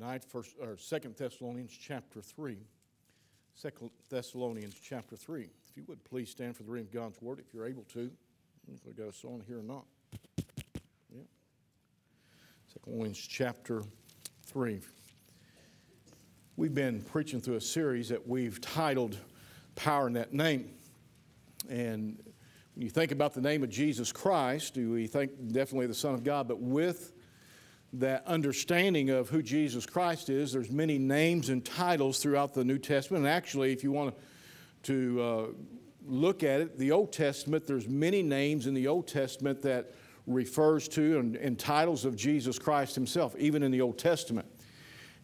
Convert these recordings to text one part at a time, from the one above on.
tonight, first or Thessalonians chapter three. Second Thessalonians chapter three. If you would please stand for the reading of God's word, if you're able to. If I got a song here or not. Yeah. Thessalonians chapter three. We've been preaching through a series that we've titled "Power in That Name," and when you think about the name of Jesus Christ, do we think definitely the Son of God, but with that understanding of who Jesus Christ is, there's many names and titles throughout the New Testament. And actually, if you want to uh, look at it, the Old Testament, there's many names in the Old Testament that refers to and, and titles of Jesus Christ himself, even in the Old Testament.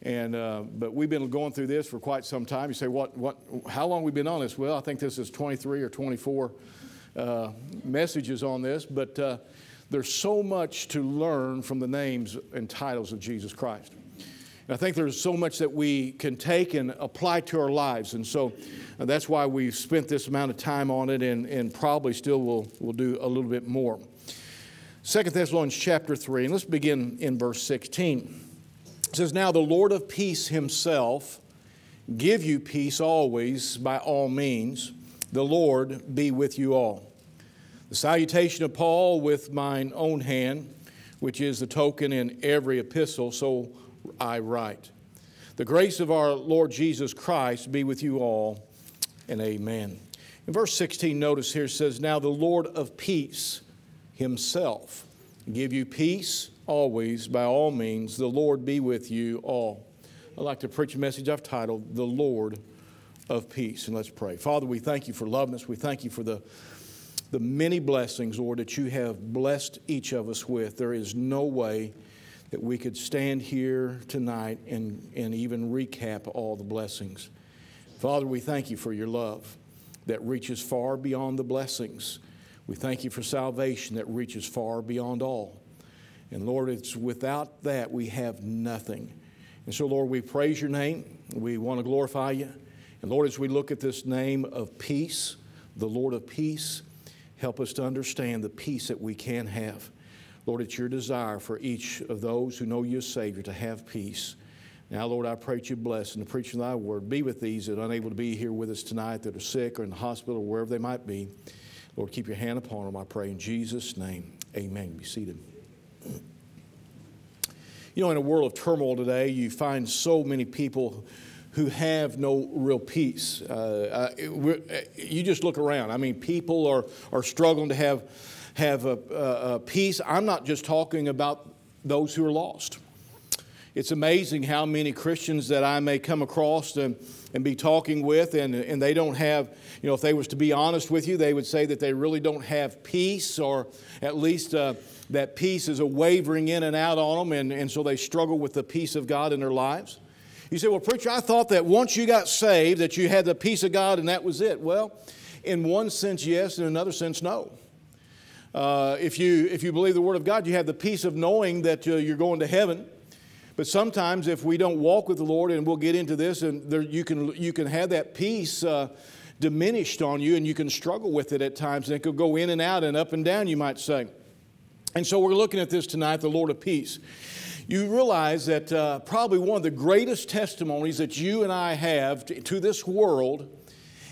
And, uh, but we've been going through this for quite some time. You say, what, what, how long we been on this? Well, I think this is 23 or 24 uh, messages on this, but uh, there's so much to learn from the names and titles of Jesus Christ. And I think there's so much that we can take and apply to our lives. And so uh, that's why we've spent this amount of time on it and, and probably still will will do a little bit more. Second Thessalonians chapter 3, and let's begin in verse 16. It says, Now the Lord of peace himself give you peace always by all means. The Lord be with you all. The salutation of Paul with mine own hand, which is the token in every epistle, so I write. The grace of our Lord Jesus Christ be with you all, and amen. In verse 16, notice here says, Now the Lord of peace himself give you peace always, by all means. The Lord be with you all. I'd like to preach a message I've titled, The Lord of Peace. And let's pray. Father, we thank you for loving us. We thank you for the the many blessings, Lord, that you have blessed each of us with. There is no way that we could stand here tonight and, and even recap all the blessings. Father, we thank you for your love that reaches far beyond the blessings. We thank you for salvation that reaches far beyond all. And Lord, it's without that we have nothing. And so, Lord, we praise your name. We want to glorify you. And Lord, as we look at this name of peace, the Lord of peace, Help us to understand the peace that we can have. Lord, it's your desire for each of those who know you as Savior to have peace. Now, Lord, I pray that you bless in the thy word. Be with these that are unable to be here with us tonight, that are sick or in the hospital or wherever they might be. Lord, keep your hand upon them, I pray. In Jesus' name, amen. Be seated. You know, in a world of turmoil today, you find so many people who have no real peace. Uh, uh, you just look around. I mean, people are, are struggling to have, have a, a, a peace. I'm not just talking about those who are lost. It's amazing how many Christians that I may come across and, and be talking with, and, and they don't have, you know, if they was to be honest with you, they would say that they really don't have peace, or at least uh, that peace is a wavering in and out on them, and, and so they struggle with the peace of God in their lives. You say, well, preacher, I thought that once you got saved that you had the peace of God and that was it. Well, in one sense, yes, in another sense, no. Uh, if, you, if you believe the Word of God, you have the peace of knowing that uh, you're going to heaven. But sometimes, if we don't walk with the Lord, and we'll get into this, and there, you, can, you can have that peace uh, diminished on you, and you can struggle with it at times, and it could go in and out and up and down, you might say. And so, we're looking at this tonight, the Lord of peace you realize that uh, probably one of the greatest testimonies that you and I have to, to this world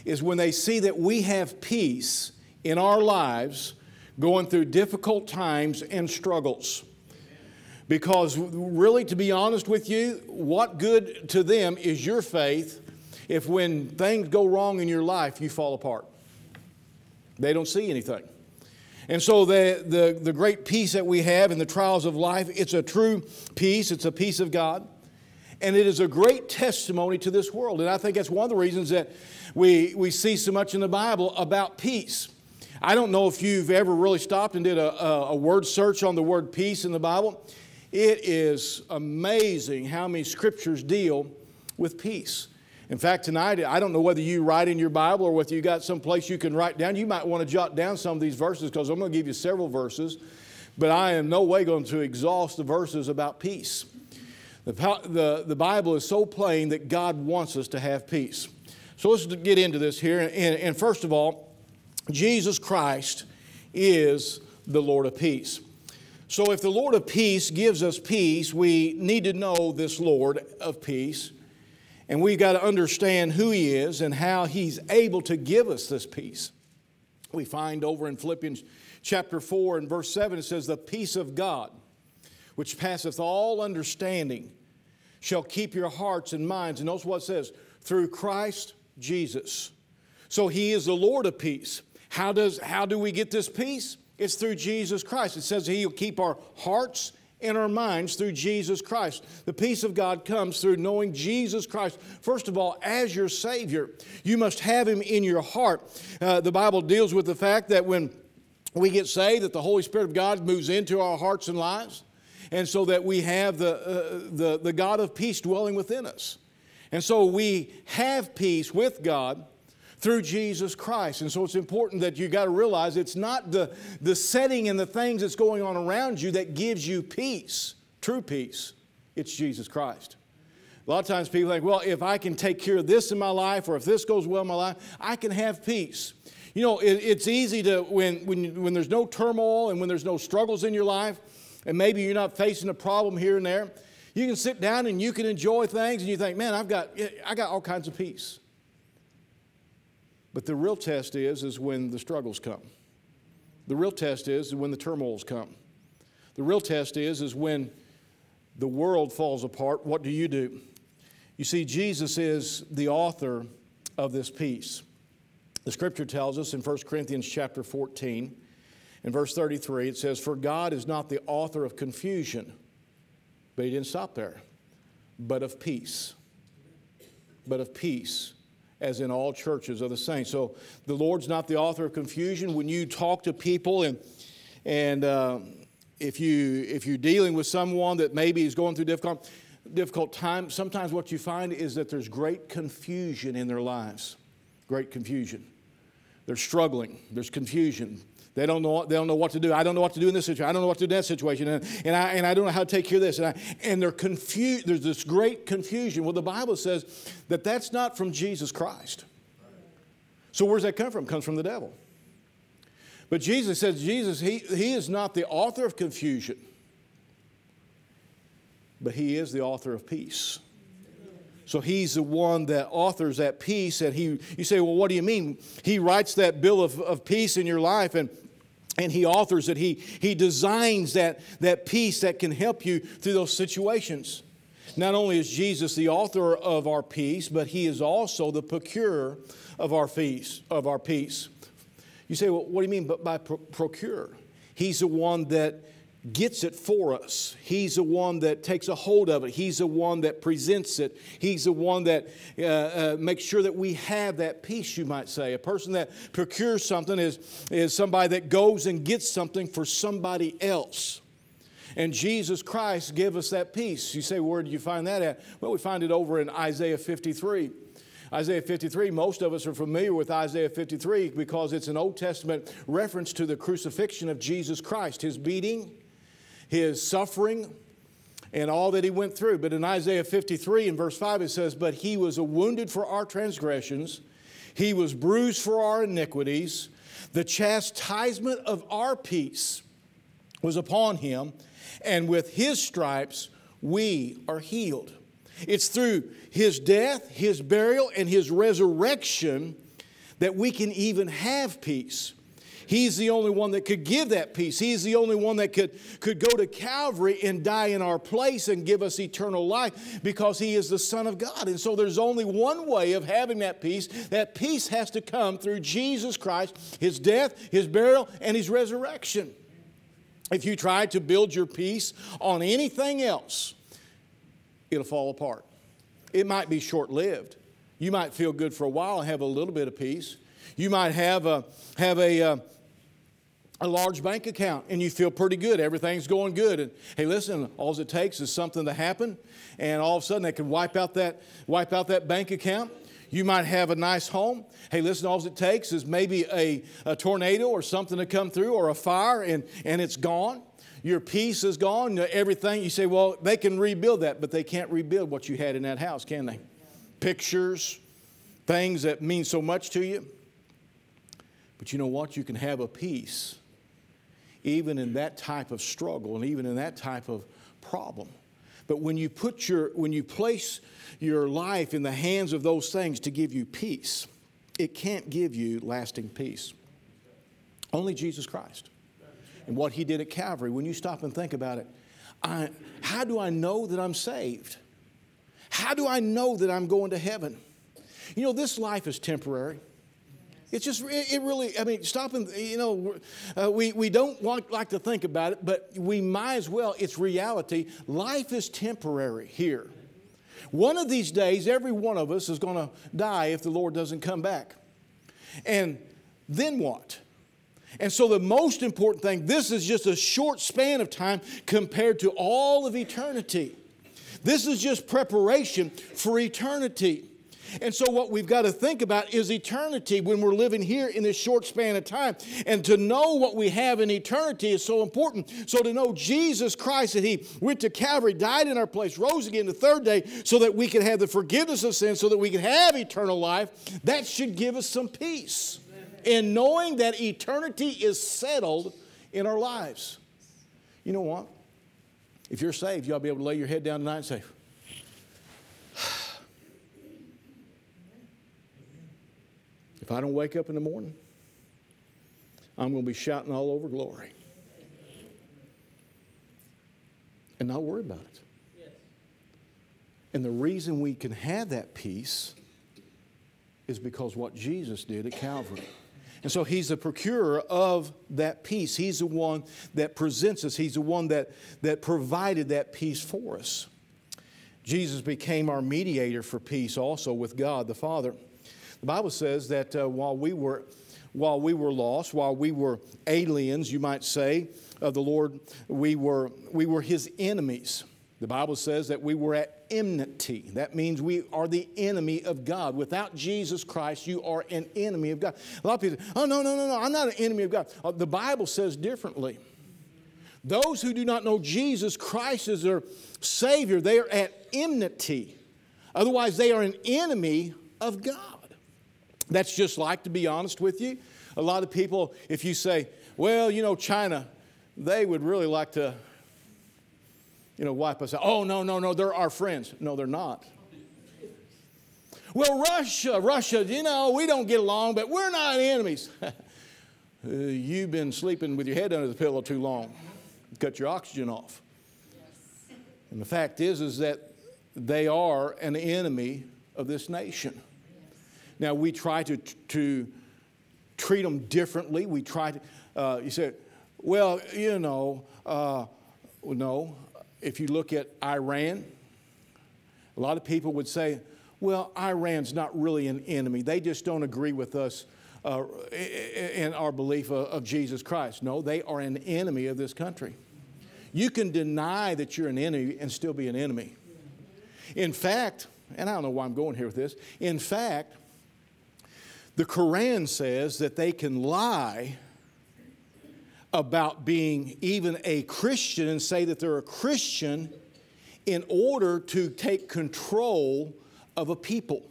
is when they see that we have peace in our lives going through difficult times and struggles. Because, really, to be honest with you, what good to them is your faith if when things go wrong in your life, you fall apart? They don't see anything. And so the, the, the great peace that we have in the trials of life, it's a true peace, it's a peace of God. And it is a great testimony to this world. And I think that's one of the reasons that we, we see so much in the Bible about peace. I don't know if you've ever really stopped and did a, a, a word search on the word peace in the Bible. It is amazing how many scriptures deal with peace. In fact, tonight, I don't know whether you write in your Bible or whether you got some place you can write down. You might want to jot down some of these verses because I'm going to give you several verses, but I am no way going to exhaust the verses about peace. The, the, the Bible is so plain that God wants us to have peace. So let's get into this here. And, and first of all, Jesus Christ is the Lord of peace. So, if the Lord of peace gives us peace, we need to know this Lord of peace. And we've got to understand who He is and how He's able to give us this peace. We find over in Philippians chapter 4 and verse 7, it says, The peace of God, which passeth all understanding, shall keep your hearts and minds. And notice what it says, through Christ Jesus. So He is the Lord of peace. How, does, how do we get this peace? It's through Jesus Christ. It says He'll keep our hearts and our minds through Jesus Christ. The peace of God comes through knowing Jesus Christ, first of all, as your Savior. You must have Him in your heart. Uh, the Bible deals with the fact that when we get saved, that the Holy Spirit of God moves into our hearts and lives, and so that we have the, uh, the, the God of peace dwelling within us. And so we have peace with God through Jesus Christ. And so it's important that you got to realize it's not the, the setting and the things that's going on around you that gives you peace, true peace. It's Jesus Christ. A lot of times people think, well, if I can take care of this in my life or if this goes well in my life, I can have peace. You know, it, it's easy to, when, when, when there's no turmoil and when there's no struggles in your life, and maybe you're not facing a problem here and there, you can sit down and you can enjoy things and you think, man, I've got, I got all kinds of peace. But the real test is, is when the struggles come. The real test is, when the turmoils come. The real test is, is when the world falls apart, what do you do? You see, Jesus is the author of this peace. The scripture tells us in 1 Corinthians chapter 14, in verse 33, it says, For God is not the author of confusion, but he didn't stop there, but of peace. But of peace as in all churches of the saints. So the Lord's not the author of confusion. When you talk to people and and uh, if you if you're dealing with someone that maybe is going through difficult difficult time, sometimes what you find is that there's great confusion in their lives. Great confusion. They're struggling. There's confusion. They don't know, they don't know what to do. I don't know what to do in this situation. I don't know what to do in that situation. And, and, I, and I don't know how to take care of this. And, I, and they're confused. There's this great confusion. Well, the Bible says that that's not from Jesus Christ. So where's that come from? It comes from the devil. But Jesus says, Jesus, he, he is not the author of confusion, but he is the author of peace. So he's the one that authors that peace. And he, you say, well, what do you mean? He writes that bill of, of peace in your life, and and he authors it. He, he designs that, that peace that can help you through those situations. Not only is jesus the author of our peace but he is also the procurer of our peace of our peace. You say well what do you mean by procure? He's the one that gets it for us. He's the one that takes a hold of it. He's the one that presents it. He's the one that uh, uh, makes sure that we have that peace, you might say. A person that procures something is, is somebody that goes and gets something for somebody else. And Jesus Christ gave us that peace. You say, where do you find that at? Well, we find it over in Isaiah 53. Isaiah 53, most of us are familiar with Isaiah 53 because it's an Old Testament reference to the crucifixion of Jesus Christ, his beating, his suffering and all that he went through. But in Isaiah 53 in verse 5, it says, But he was wounded for our transgressions, he was bruised for our iniquities. The chastisement of our peace was upon him, and with his stripes we are healed. It's through his death, his burial, and his resurrection that we can even have peace. He's the only one that could give that peace. He's the only one that could, could go to Calvary and die in our place and give us eternal life because He is the Son of God. And so there's only one way of having that peace. That peace has to come through Jesus Christ, His death, His burial, and His resurrection. If you try to build your peace on anything else, it'll fall apart. It might be short lived. You might feel good for a while and have a little bit of peace. You might have a, have a, uh, a large bank account and you feel pretty good. Everything's going good. And hey, listen, all it takes is something to happen, and all of a sudden they can wipe out that, wipe out that bank account. You might have a nice home. Hey, listen, all it takes is maybe a, a tornado or something to come through or a fire and, and it's gone. Your peace is gone, everything. You say, well, they can rebuild that, but they can't rebuild what you had in that house, can they? Pictures, things that mean so much to you. But you know what? You can have a peace even in that type of struggle and even in that type of problem. But when you put your, when you place your life in the hands of those things to give you peace, it can't give you lasting peace. Only Jesus Christ. And what he did at Calvary, when you stop and think about it, I, how do I know that I'm saved? How do I know that I'm going to heaven? You know, this life is temporary. It's just, it, really, I mean, stop and, you know, uh, we, we don't want, like to think about it, but we might as well, it's reality. Life is temporary here. One of these days, every one of us is going to die if the Lord doesn't come back. And then what? And so, the most important thing, this is just a short span of time compared to all of eternity. This is just preparation for eternity. And so, what we've got to think about is eternity when we're living here in this short span of time. And to know what we have in eternity is so important. So, to know Jesus Christ, that He went to Calvary, died in our place, rose again the third day, so that we could have the forgiveness of sins, so that we could have eternal life, that should give us some peace in knowing that eternity is settled in our lives. You know what? If you're saved, you ought to be able to lay your head down tonight and say, If I don't wake up in the morning, I'm going to be shouting all over glory. And not worry about it. And the reason we can have that peace is because what Jesus did at Calvary. And so he's the procurer of that peace. He's the one that presents us, he's the one that, that provided that peace for us. Jesus became our mediator for peace also with God the Father. The Bible says that uh, while we were while we were lost, while we were aliens, you might say, of the Lord, we were, we were his enemies. The Bible says that we were at enmity. That means we are the enemy of God. Without Jesus Christ, you are an enemy of God. A lot of people oh, no, no, no, no, I'm not an enemy of God. Uh, the Bible says differently. Those who do not know Jesus Christ as their Savior, they are at enmity. Otherwise, they are an enemy of God. That's just like, to be honest with you, a lot of people, if you say, well, you know, China, they would really like to, you know, wipe us out. Oh, no, no, no, they're our friends. No, they're not. Well, Russia, Russia, you know, we don't get along, but we're not enemies. uh, you've been sleeping with your head under the pillow too long. Cut your oxygen off. And the fact is, is that they are an enemy of this nation. Now, we try to, to treat them differently. We try to, uh, you say, well, you know, uh, no. If you look at Iran, a lot of people would say, well, Iran's not really an enemy. They just don't agree with us uh, in our belief of Jesus Christ. No, they are an enemy of this country. You can deny that you're an enemy and still be an enemy. In fact, and I don't know why I'm going here with this, in fact, the Quran says that they can lie about being even a Christian and say that they're a Christian in order to take control of a people.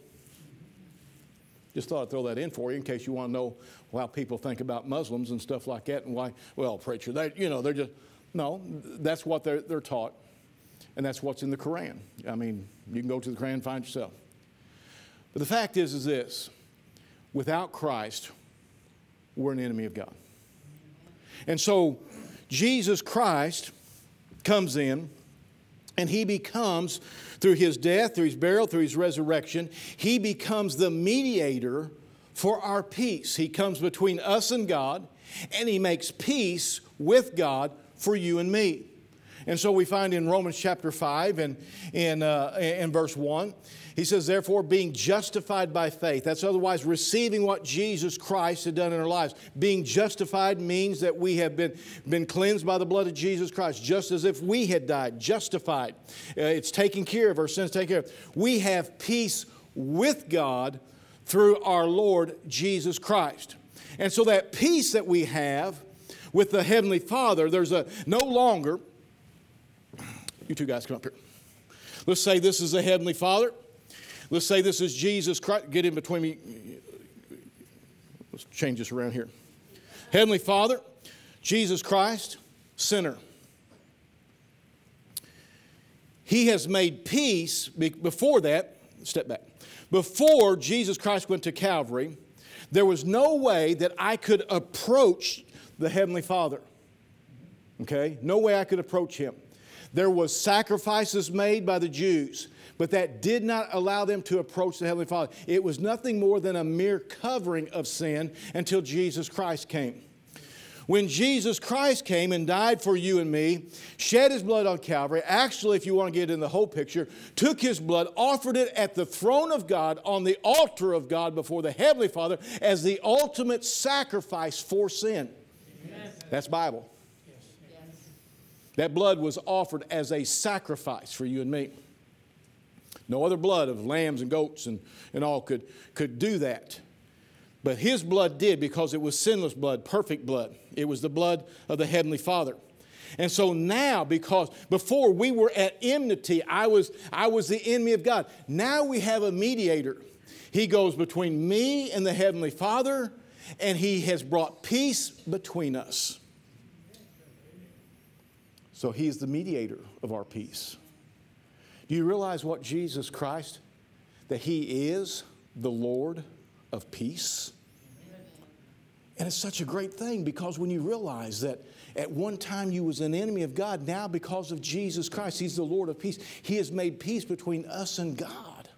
Just thought I'd throw that in for you in case you want to know how people think about Muslims and stuff like that and why, well, preacher, they, you know, they're just, no, that's what they're, they're taught. And that's what's in the Quran. I mean, you can go to the Quran and find yourself. But the fact is, is this without Christ, we're an enemy of God. And so Jesus Christ comes in and he becomes, through his death, through his burial, through his resurrection, he becomes the mediator for our peace. He comes between us and God and he makes peace with God for you and me. And so we find in Romans chapter 5 and in, uh, in verse 1, he says, therefore, being justified by faith. That's otherwise receiving what Jesus Christ had done in our lives. Being justified means that we have been, been cleansed by the blood of Jesus Christ, just as if we had died. Justified. Uh, it's taking care of our sins, taken care of. We have peace with God through our Lord Jesus Christ. And so that peace that we have with the Heavenly Father, there's a no longer, you two guys come up here. Let's say this is the Heavenly Father. Let's say this is Jesus Christ. Get in between me. Let's change this around here. Heavenly Father, Jesus Christ, sinner. He has made peace before that, step back. Before Jesus Christ went to Calvary, there was no way that I could approach the Heavenly Father. Okay? No way I could approach Him. There was sacrifices made by the Jews, but that did not allow them to approach the Heavenly Father. It was nothing more than a mere covering of sin until Jesus Christ came. When Jesus Christ came and died for you and me, shed his blood on Calvary, actually, if you want to get in the whole picture, took his blood, offered it at the throne of God, on the altar of God before the Heavenly Father, as the ultimate sacrifice for sin. That's Bible. That blood was offered as a sacrifice for you and me. No other blood of lambs and goats and, and all could, could do that. But his blood did because it was sinless blood, perfect blood. It was the blood of the Heavenly Father. And so now, because before we were at enmity, I was, I was the enemy of God. Now we have a mediator. He goes between me and the Heavenly Father, and He has brought peace between us. So He is the mediator of our peace. Do you realize what Jesus Christ, that He is the Lord of peace? And it's such a great thing because when you realize that at one time you was an enemy of God, now because of Jesus Christ, He's the Lord of peace. He has made peace between us and God.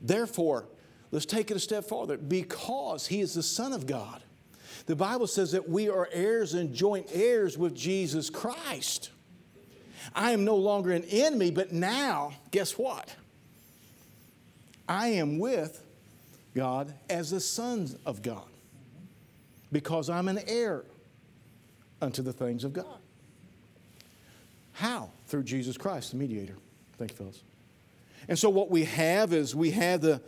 Therefore, let's take it a step farther. Because He is the Son of God, the Bible says that we are heirs and joint heirs with Jesus Christ. I am no longer an enemy, but now, guess what? I am with God as the sons of God because I'm an heir unto the things of God. How? Through Jesus Christ, the mediator. Thank you, fellas. And so, what we have is we have the,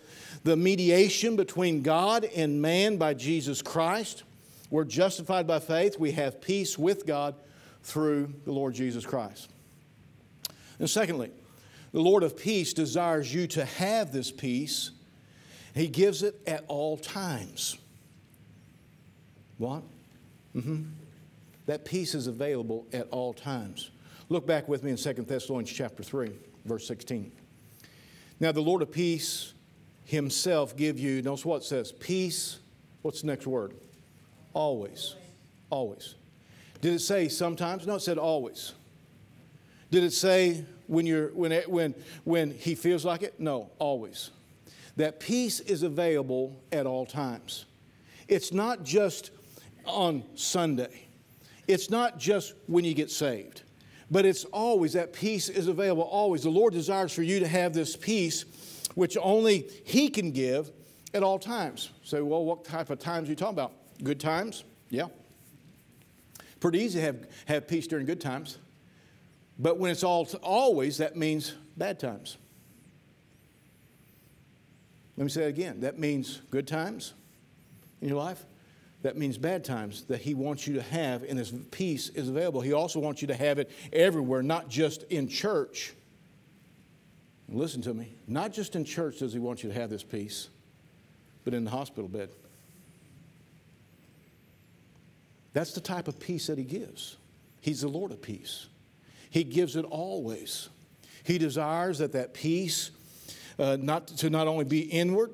the mediation between God and man by Jesus Christ. We're justified by faith. We have peace with God through the Lord Jesus Christ. And secondly, the Lord of peace desires you to have this peace. He gives it at all times. What? Mm-hmm. That peace is available at all times. Look back with me in 2 Thessalonians chapter 3, verse 16. Now the Lord of peace himself give you, notice what it says, peace, what's the next word? Always. Always. Did it say sometimes? No, it said always. Did it say when you're when when when he feels like it? No, always. That peace is available at all times. It's not just on Sunday. It's not just when you get saved, but it's always that peace is available always. The Lord desires for you to have this peace which only He can give at all times. Say, so, well, what type of times are you talking about? Good times? Yeah. Pretty easy to have, have peace during good times. But when it's all always, that means bad times. Let me say it again. That means good times in your life that means bad times that He wants you to have, and His peace is available. He also wants you to have it everywhere, not just in church. Listen to me. Not just in church does He want you to have this peace, but in the hospital bed. That's the type of peace that He gives. He's the Lord of peace. He gives it always. He desires that that peace uh, not to not only be inward,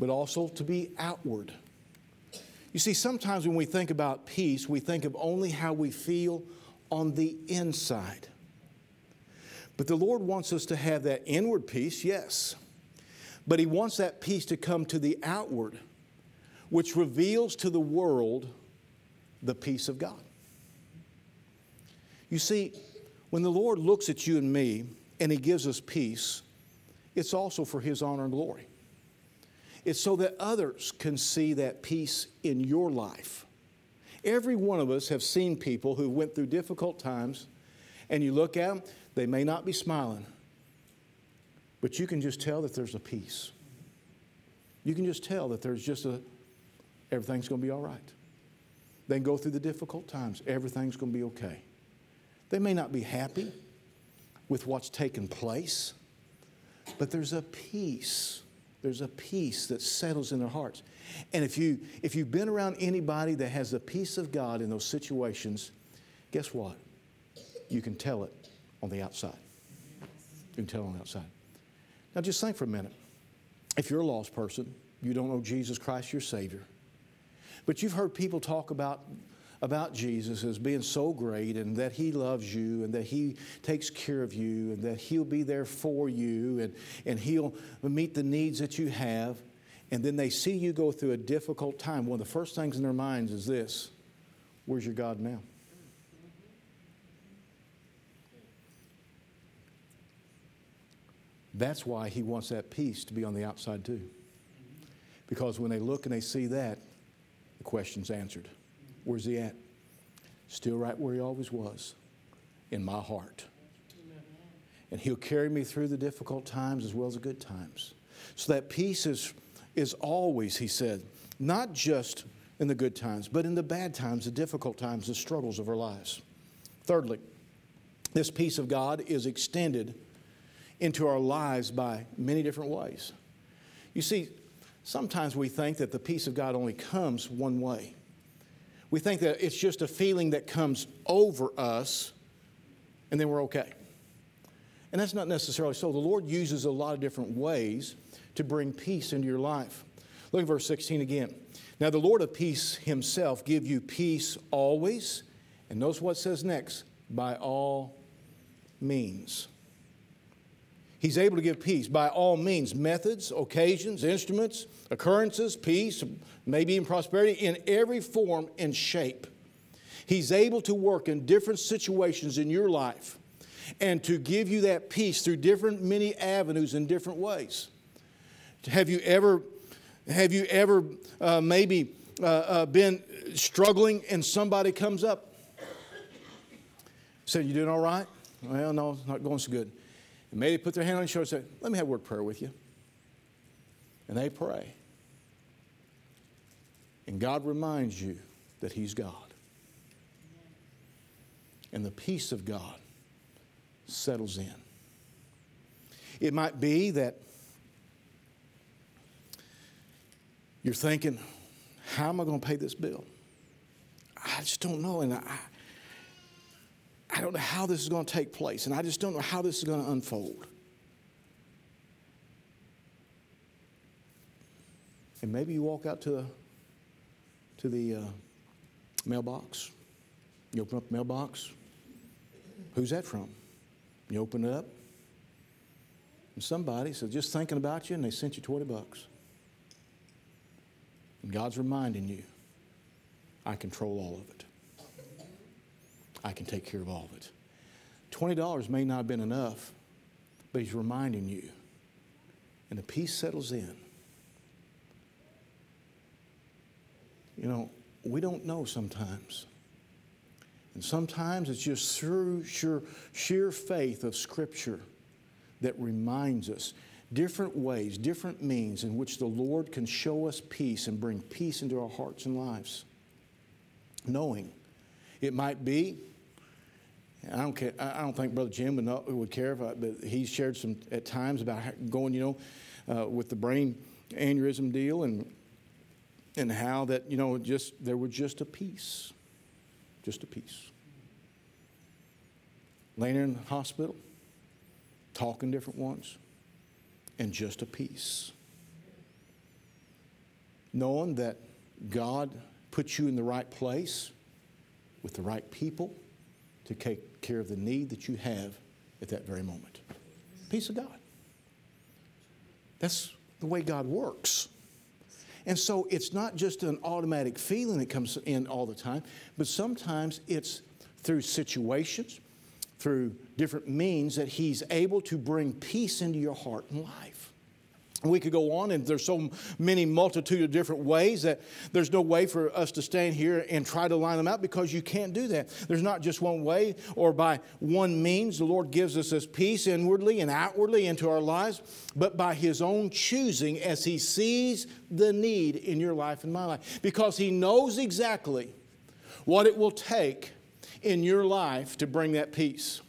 but also to be outward. You see, sometimes when we think about peace, we think of only how we feel on the inside. But the Lord wants us to have that inward peace, yes. But He wants that peace to come to the outward, which reveals to the world the peace of God. You see, when the Lord looks at you and me and He gives us peace, it's also for His honor and glory. It's so that others can see that peace in your life. Every one of us have seen people who went through difficult times, and you look at them, they may not be smiling, but you can just tell that there's a peace. You can just tell that there's just a, everything's going to be all right. They can go through the difficult times, everything's going to be okay. They may not be happy with what's taken place, but there's a peace There's a peace that settles in their hearts. And if, you, if you've been around anybody that has the peace of God in those situations, guess what? You can tell it on the outside. You can tell on the outside. Now, just think for a minute. If you're a lost person, you don't know Jesus Christ, your Savior, but you've heard people talk about about Jesus as being so great and that He loves you and that He takes care of you and that He'll be there for you and, and He'll meet the needs that you have. And then they see you go through a difficult time. One of the first things in their minds is this Where's your God now? That's why He wants that peace to be on the outside too. Because when they look and they see that, the question's answered. Where's he at? Still right where he always was, in my heart. And he'll carry me through the difficult times as well as the good times. So that peace is, is always, he said, not just in the good times, but in the bad times, the difficult times, the struggles of our lives. Thirdly, this peace of God is extended into our lives by many different ways. You see, sometimes we think that the peace of God only comes one way. We think that it's just a feeling that comes over us and then we're okay. And that's not necessarily so. The Lord uses a lot of different ways to bring peace into your life. Look at verse 16 again. Now, the Lord of peace himself give you peace always. And notice what says next by all means. He's able to give peace by all means methods, occasions, instruments, occurrences, peace, maybe in prosperity in every form and shape. He's able to work in different situations in your life and to give you that peace through different many avenues in different ways. Have you ever, have you ever uh, maybe uh, uh, been struggling and somebody comes up? Said, You doing all right? Well, no, it's not going so good. And maybe put their hand on your shoulder and say, Let me have a word prayer with you. And they pray. And God reminds you that He's God. And the peace of God settles in. It might be that you're thinking, How am I going to pay this bill? I just don't know. And I, I don't know how this is going to take place, and I just don't know how this is going to unfold. And maybe you walk out to the, to the uh, mailbox. You open up the mailbox. Who's that from? You open it up. And somebody said, just thinking about you, and they sent you 20 bucks. And God's reminding you, I control all of it. I can take care of all of it. $20 may not have been enough, but he's reminding you. And the peace settles in. You know, we don't know sometimes. And sometimes it's just through sheer, sheer faith of Scripture that reminds us different ways, different means in which the Lord can show us peace and bring peace into our hearts and lives. Knowing it might be I don't care. I don't think Brother Jim would, not, would care, if I, but he's shared some at times about going, you know, uh, with the brain aneurysm deal and and how that you know just there was just a peace, just a peace. Laying in the hospital, talking different ones, and just a peace. Knowing that God put you in the right place with the right people to take care of the need that you have at that very moment. Peace of God. That's the way God works. And so it's not just an automatic feeling that comes in all the time, but sometimes it's through situations, through different means that He's able to bring peace into your heart and life. We could go on, and there's so many multitude of different ways that there's no way for us to stand here and try to line them out because you can't do that. There's not just one way or by one means. The Lord gives us this peace inwardly and outwardly into our lives, but by His own choosing as He sees the need in your life and my life. Because He knows exactly what it will take in your life to bring that peace.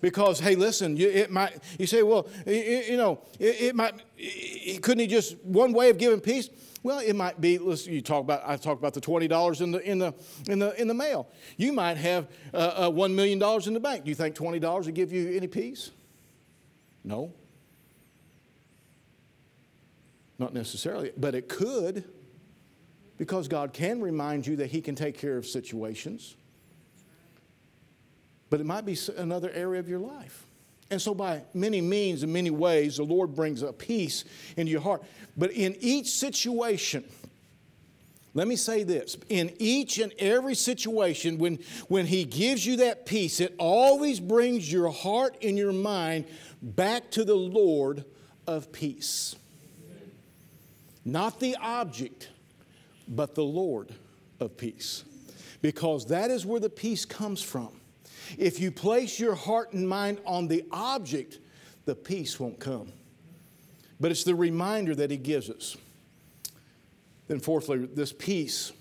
Because, hey, listen, you, it might, you say, well, you, know, it, it might, it, couldn't he just, one way of giving peace? Well, it might be. Listen, you talk about. I talked about the twenty dollars in the in the in the in the mail. You might have uh, uh, one million dollars in the bank. Do you think twenty dollars would give you any peace? No. Not necessarily, but it could, because God can remind you that He can take care of situations. But it might be another area of your life. And so, by many means and many ways, the Lord brings a peace into your heart. But in each situation, let me say this in each and every situation, when, when He gives you that peace, it always brings your heart and your mind back to the Lord of peace. Not the object, but the Lord of peace. Because that is where the peace comes from. If you place your heart and mind on the object, the peace won't come. But it's the reminder that He gives us. Then, fourthly, this peace,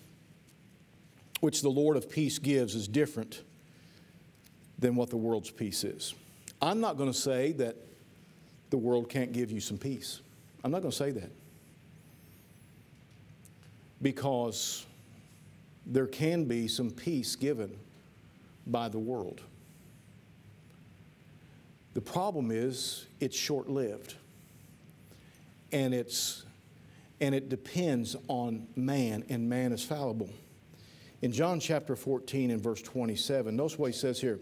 which the Lord of peace gives, is different than what the world's peace is. I'm not going to say that the world can't give you some peace. I'm not going to say that. Because there can be some peace given by the world. The problem is it's short lived and, it's, and it depends on man, and man is fallible. In John chapter 14 and verse 27, notice what he says here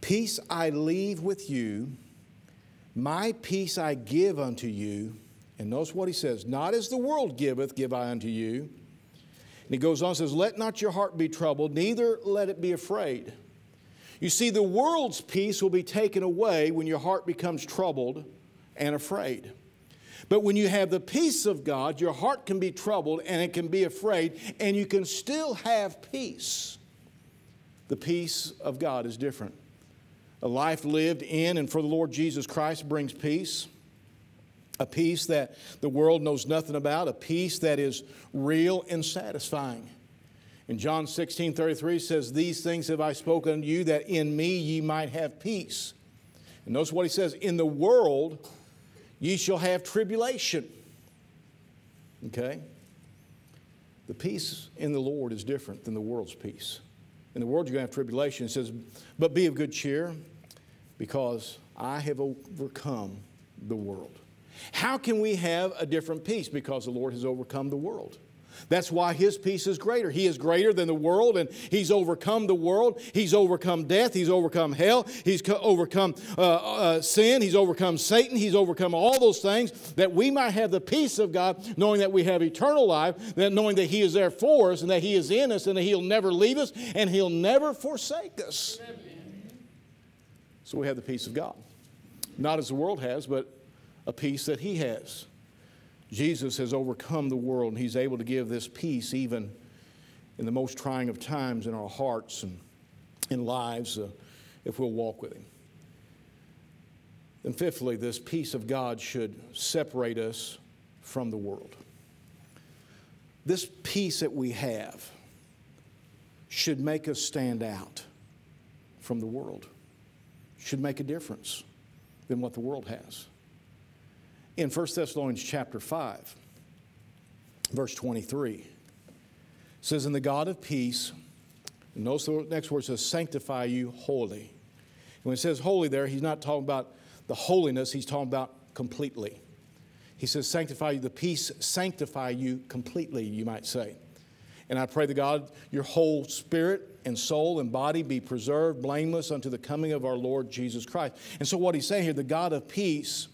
Peace I leave with you, my peace I give unto you. And notice what he says Not as the world giveth, give I unto you. And he goes on and says, Let not your heart be troubled, neither let it be afraid. You see, the world's peace will be taken away when your heart becomes troubled and afraid. But when you have the peace of God, your heart can be troubled and it can be afraid, and you can still have peace. The peace of God is different. A life lived in and for the Lord Jesus Christ brings peace a peace that the world knows nothing about, a peace that is real and satisfying. In John 16 33 says, These things have I spoken unto you, that in me ye might have peace. And notice what he says, In the world ye shall have tribulation. Okay? The peace in the Lord is different than the world's peace. In the world, you're going to have tribulation. It says, But be of good cheer, because I have overcome the world. How can we have a different peace? Because the Lord has overcome the world. That's why his peace is greater. He is greater than the world, and he's overcome the world. He's overcome death. He's overcome hell. He's co- overcome uh, uh, sin. He's overcome Satan. He's overcome all those things that we might have the peace of God, knowing that we have eternal life, that knowing that he is there for us, and that he is in us, and that he'll never leave us, and he'll never forsake us. So we have the peace of God. Not as the world has, but a peace that he has. Jesus has overcome the world, and he's able to give this peace even in the most trying of times in our hearts and in lives uh, if we'll walk with him. And fifthly, this peace of God should separate us from the world. This peace that we have should make us stand out from the world, should make a difference than what the world has in 1 Thessalonians chapter 5, verse 23. says, "In the God of peace, notice the next word says, sanctify you. And when it says wholly there, he's not talking about the holiness, he's talking about completely. He says, sanctify you, the peace sanctify you completely, you might say. And I pray to God, your whole spirit and soul and body be preserved blameless unto the coming of our Lord Jesus Christ. And so, what he's saying here, the God of peace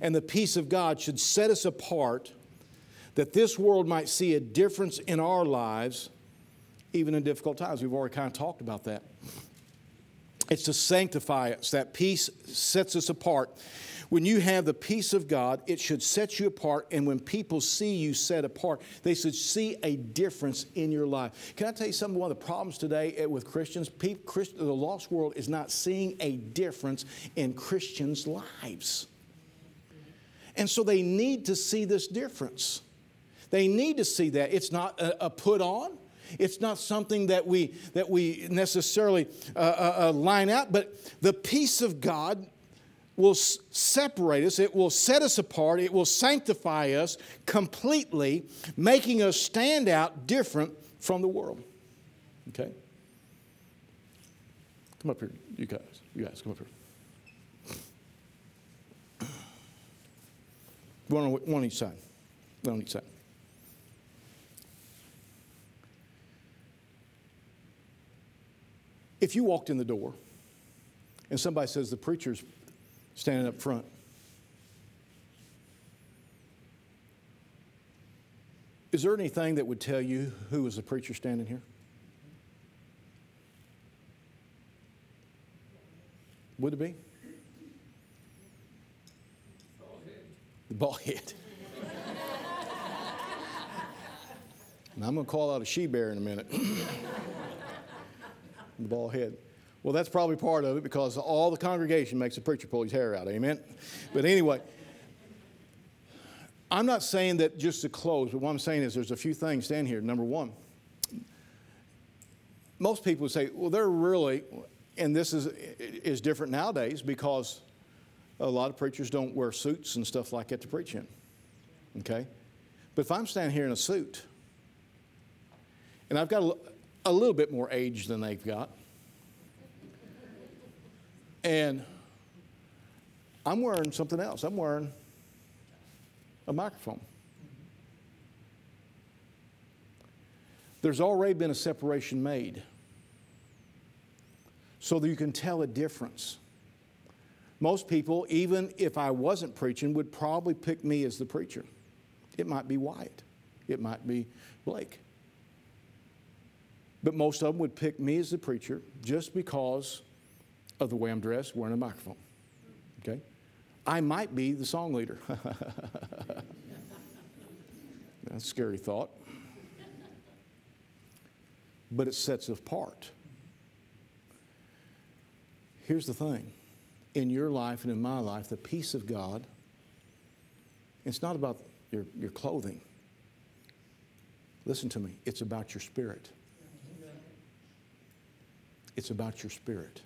and the peace of God should set us apart that this world might see a difference in our lives, even in difficult times. We've already kind of talked about that. It's to sanctify us. That peace sets us apart. When you have the peace of God, it should set you apart. And when people see you set apart, they should see a difference in your life. Can I tell you something? One of the problems today eh, with Christians, the lost world is not seeing a difference in Christians' lives. And so they need to see this difference. They need to see that. It's not a, a put on, It's not something that we, that we necessarily uh, uh, uh line out, but the peace of God will s- separate us, it will set us apart, it will sanctify us completely, making us stand out different from the world. Okay? Come up here, you guys. You guys, come up here. One on, one on each side. One on each side. If you walked in the door and somebody says the preacher's standing up front, is there anything that would tell you who was the preacher standing here? Would it be? Bald head. I'm going to call out a she bear in a minute. the bald head. Well, that's probably part of it because all the congregation makes the preacher pull his hair out. Amen. But anyway, I'm not saying that just to close, but what I'm saying is there's a few things stand here. Number one, most people say, well, they're really, and this is, is different nowadays because a lot of preachers don't wear suits and stuff like that to preach in. Okay? But if I'm standing here in a suit, and I've got a, a little bit more age than they've got, and I'm wearing something else. I'm wearing a microphone. There's already been a separation made so that you can tell a difference. Most people, even if I wasn't preaching, would probably pick me as the preacher. It might be Wyatt, it might be Blake. But most of them would pick me as the preacher just because of the way I'm dressed, wearing a microphone. Okay? I might be the song leader. That's a scary thought. But it sets us apart. Here's the thing in your life and in my life, the peace of God, it's not about your, your clothing. Listen to me, it's about your spirit. It's about your spirit.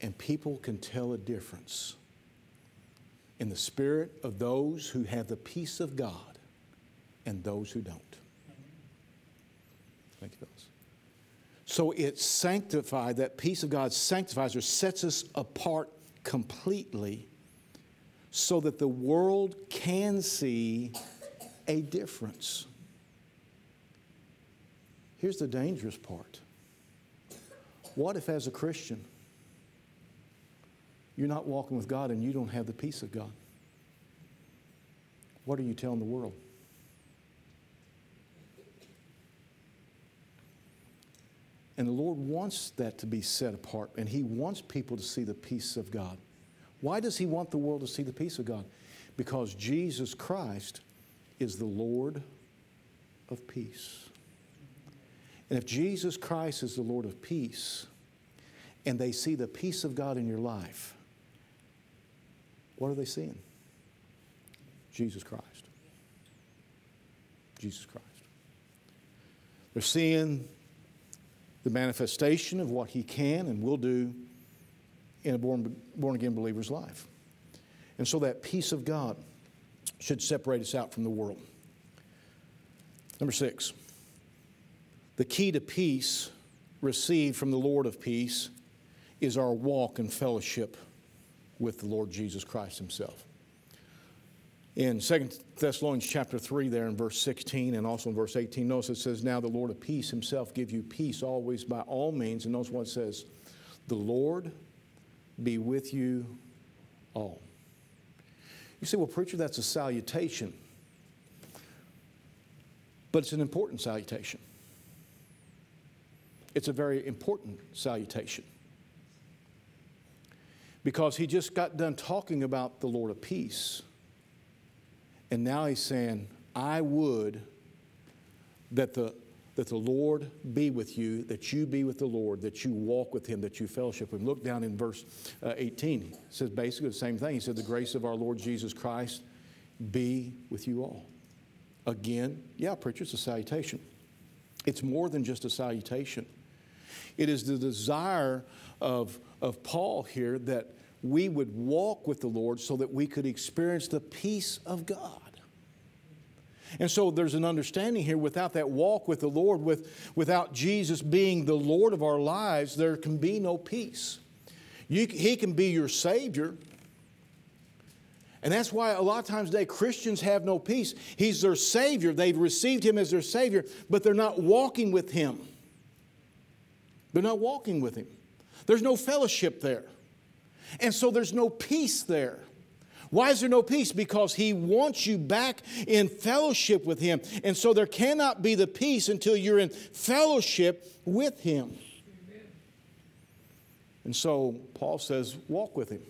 And people can tell a difference in the spirit of those who have the peace of God and those who don't. Thank you, fellas. So it sanctifies, that peace of God sanctifies or sets us apart completely so that the world can see a difference. Here's the dangerous part. What if, as a Christian, you're not walking with God and you don't have the peace of God? What are you telling the world? And the Lord wants that to be set apart, and He wants people to see the peace of God. Why does He want the world to see the peace of God? Because Jesus Christ is the Lord of peace. And if Jesus Christ is the Lord of peace, and they see the peace of God in your life, what are they seeing? Jesus Christ. Jesus Christ. They're seeing the manifestation of what He can and will do in a born, born again believer's life. And so that peace of God should separate us out from the world. Number six, the key to peace received from the Lord of peace is our walk and fellowship with the Lord Jesus Christ Himself in 2 Thessalonians chapter 3 there in verse 16 and also in verse 18 notice it says now the Lord of peace himself give you peace always by all means. And notice what it says the Lord be with you all. You say well preacher that's a salutation. But it's an important salutation. It's a very important salutation. Because he just got done talking about the Lord of peace and now he's saying, I would that the, that the Lord be with you, that you be with the Lord, that you walk with him, that you fellowship with him. Look down in verse uh, 18. It says basically the same thing. He said, The grace of our Lord Jesus Christ be with you all. Again, yeah, preacher, it's a salutation. It's more than just a salutation. It is the desire of, of Paul here that we would walk with the Lord so that we could experience the peace of God. And so there's an understanding here without that walk with the Lord, with, without Jesus being the Lord of our lives, there can be no peace. You, he can be your Savior. And that's why a lot of times today Christians have no peace. He's their Savior. They've received Him as their Savior, but they're not walking with Him. They're not walking with Him. There's no fellowship there. And so there's no peace there. Why is there no peace? Because he wants you back in fellowship with him. And so there cannot be the peace until you're in fellowship with him. And so Paul says, walk with him.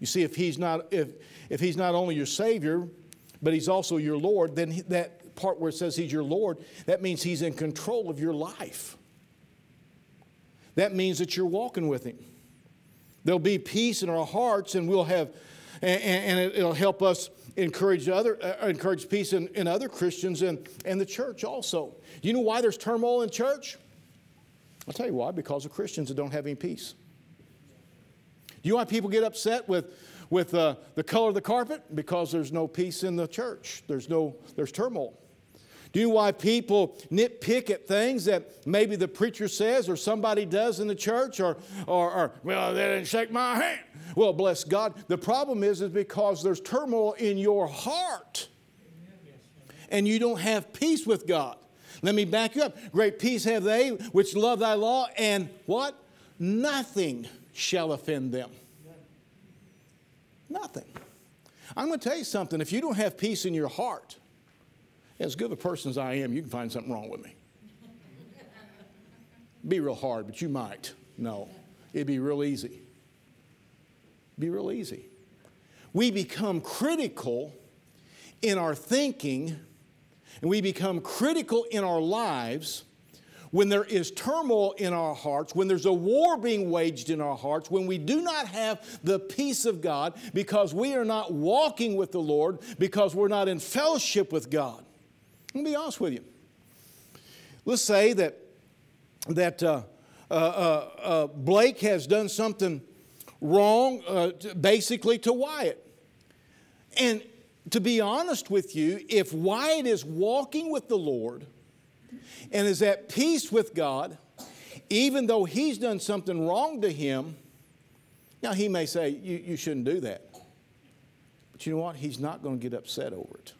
You see, if he's not, if, if he's not only your Savior, but he's also your Lord, then that part where it says he's your Lord, that means he's in control of your life. That means that you're walking with him. There'll be peace in our hearts, and we'll have and, and it'll help us encourage other uh, encourage peace in, in other Christians and, and the church also. Do you know why there's turmoil in church? I'll tell you why, because of Christians that don't have any peace. Do you know why people get upset with, with uh, the color of the carpet? Because there's no peace in the church. There's no there's turmoil. Do you know why people nitpick at things that maybe the preacher says or somebody does in the church or, or, or well, they didn't shake my hand? Well, bless God. The problem is, is because there's turmoil in your heart and you don't have peace with God. Let me back you up. Great peace have they which love thy law, and what? Nothing shall offend them. Nothing. I'm going to tell you something. If you don't have peace in your heart, as good a person as I am, you can find something wrong with me. Be real hard, but you might. No, it'd be real easy. Be real easy. We become critical in our thinking, and we become critical in our lives when there is turmoil in our hearts, when there's a war being waged in our hearts, when we do not have the peace of God because we are not walking with the Lord, because we're not in fellowship with God. Let me be honest with you. Let's say that, that uh, uh, uh, uh Blake has done something wrong, uh, basically, to Wyatt. And to be honest with you, if Wyatt is walking with the Lord and is at peace with God, even though he's done something wrong to him, now he may say, You, you shouldn't do that. But you know what? He's not going to get upset over it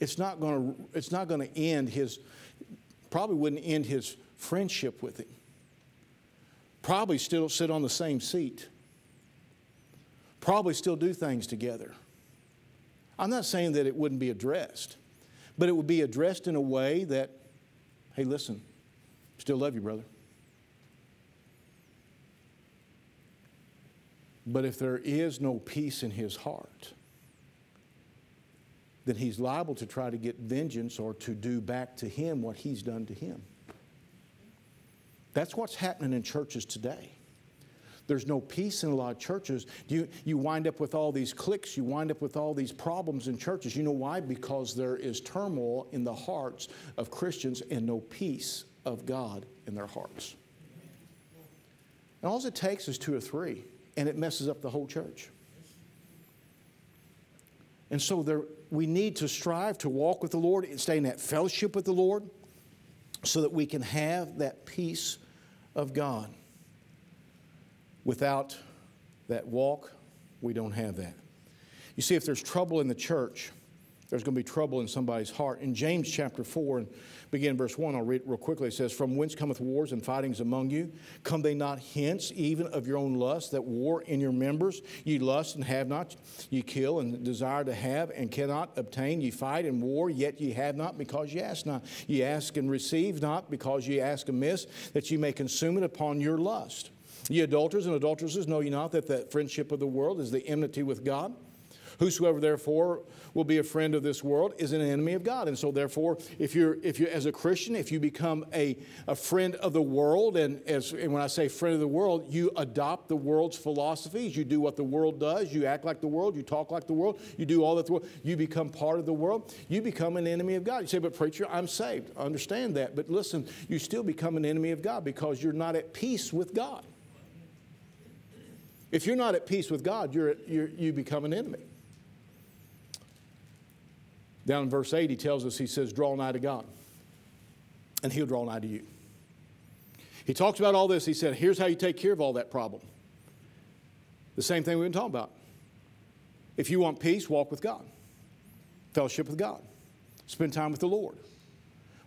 it's not going to, it's not going to end his, probably wouldn't end his friendship with him. Probably still sit on the same seat. Probably still do things together. I'm not saying that it wouldn't be addressed, but it would be addressed in a way that, hey, listen, still love you, brother. But if there is no peace in his heart, then he's liable to try to get vengeance or to do back to him what he's done to him. That's what's happening in churches today. There's no peace in a lot of churches. You, you wind up with all these cliques, you wind up with all these problems in churches. You know why? Because there is turmoil in the hearts of Christians and no peace of God in their hearts. And all it takes is two or three, and it messes up the whole church. And so there, we need to strive to walk with the Lord and stay in that fellowship with the Lord so that we can have that peace of God. Without that walk, we don't have that. You see, if there's trouble in the church, there's going to be trouble in somebody's heart. In James chapter 4, and begin verse 1, I'll read real quickly. It says, From whence cometh wars and fightings among you? Come they not hence, even of your own lust, that war in your members? Ye lust and have not, ye kill and desire to have and cannot obtain. Ye fight and war, yet ye have not because ye ask not. Ye ask and receive not because ye ask amiss, that ye may consume it upon your lust. Ye adulterers and adulteresses, know ye not that the friendship of the world is the enmity with God? Whosoever therefore will be a friend of this world is an enemy of God. And so therefore, if you're if you as a Christian, if you become a, a friend of the world, and as and when I say friend of the world, you adopt the world's philosophies, you do what the world does, you act like the world, you talk like the world, you do all that the world, you become part of the world, you become an enemy of God. You say, but preacher, I'm saved. I understand that. But listen, you still become an enemy of God because you're not at peace with God. If you're not at peace with God, you're, you're, you become an enemy. Down in verse 8, he tells us, he says, Draw nigh to God, and he'll draw nigh to you. He talks about all this. He said, Here's how you take care of all that problem. The same thing we've been talking about. If you want peace, walk with God, fellowship with God, spend time with the Lord.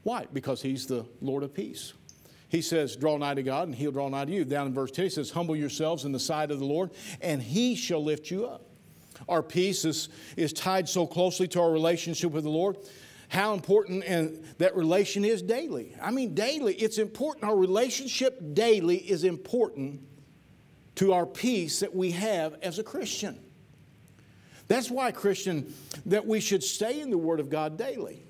Why? Because He's the Lord of peace. He says, Draw nigh to God, and He'll draw nigh to you. Down in verse 10, He says, Humble yourselves in the sight of the Lord, and He shall lift you up. Our peace is, is tied so closely to our relationship with the Lord. How important and that relation is daily. I mean, daily. It's important. Our relationship daily is important to our peace that we have as a Christian. That's why, Christian, that we should stay in the Word of God daily.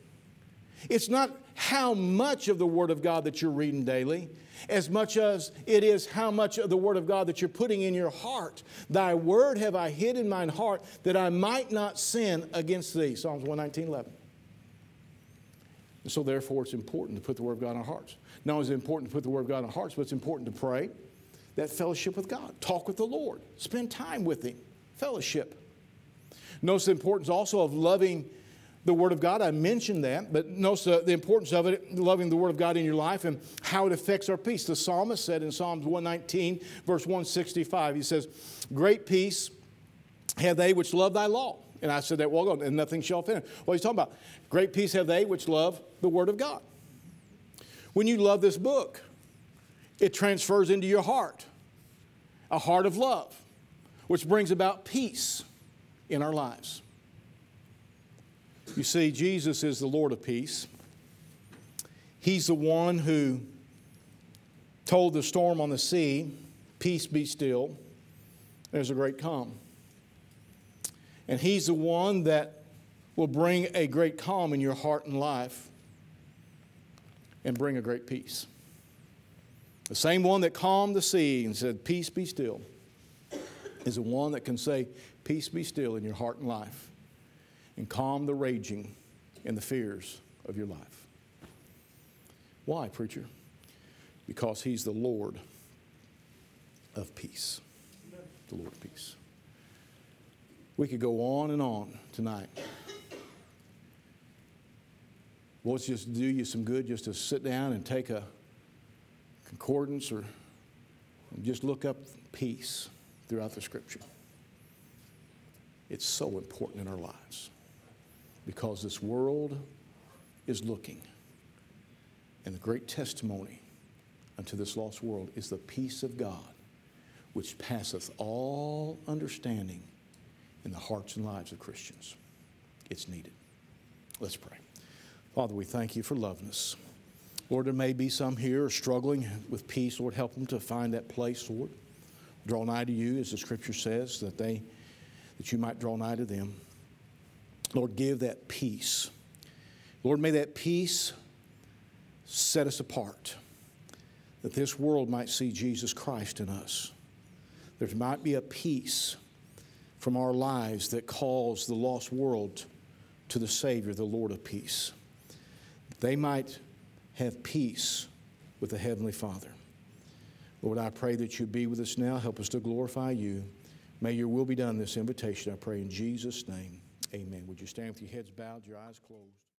It's not how much of the Word of God that you're reading daily, as much as it is how much of the Word of God that you're putting in your heart. Thy Word have I hid in mine heart that I might not sin against thee. Psalms 119, 11. And so, therefore, it's important to put the Word of God in our hearts. Not only is it important to put the Word of God in our hearts, but it's important to pray, that fellowship with God, talk with the Lord, spend time with Him, fellowship. Notice the importance also of loving the Word of God. I mentioned that, but notice the, the, importance of it, loving the Word of God in your life and how it affects our peace. The psalmist said in Psalms 119, verse 165, he says, Great peace have they which love thy law. And I said that well and nothing shall offend. What he's talking about, great peace have they which love the Word of God. When you love this book, it transfers into your heart, a heart of love, which brings about peace in our lives. You see, Jesus is the Lord of peace. He's the one who told the storm on the sea, Peace be still. There's a great calm. And He's the one that will bring a great calm in your heart and life and bring a great peace. The same one that calmed the sea and said, Peace be still, is the one that can say, Peace be still in your heart and life and calm the raging and the fears of your life. Why, preacher? Because he's the Lord of peace. The Lord of peace. We could go on and on tonight. Well, it's just do you some good just to sit down and take a concordance or just look up peace throughout the scripture. It's so important in our lives because this world is looking. And the great testimony unto this lost world is the peace of God, which passeth all understanding in the hearts and lives of Christians. It's needed. Let's pray. Father, we thank you for loving us. Lord, there may be some here struggling with peace. Lord, help them to find that place, Lord. Draw nigh to you, as the scripture says, that they that you might draw nigh to them. Lord, give that peace. Lord, may that peace set us apart, that this world might see Jesus Christ in us. There might be a peace from our lives that calls the lost world to the Savior, the Lord of peace. They might have peace with the Heavenly Father. Lord, I pray that you be with us now. Help us to glorify you. May your will be done this invitation, I pray in Jesus' name. Amen. Would you stand with your heads bowed, your eyes closed?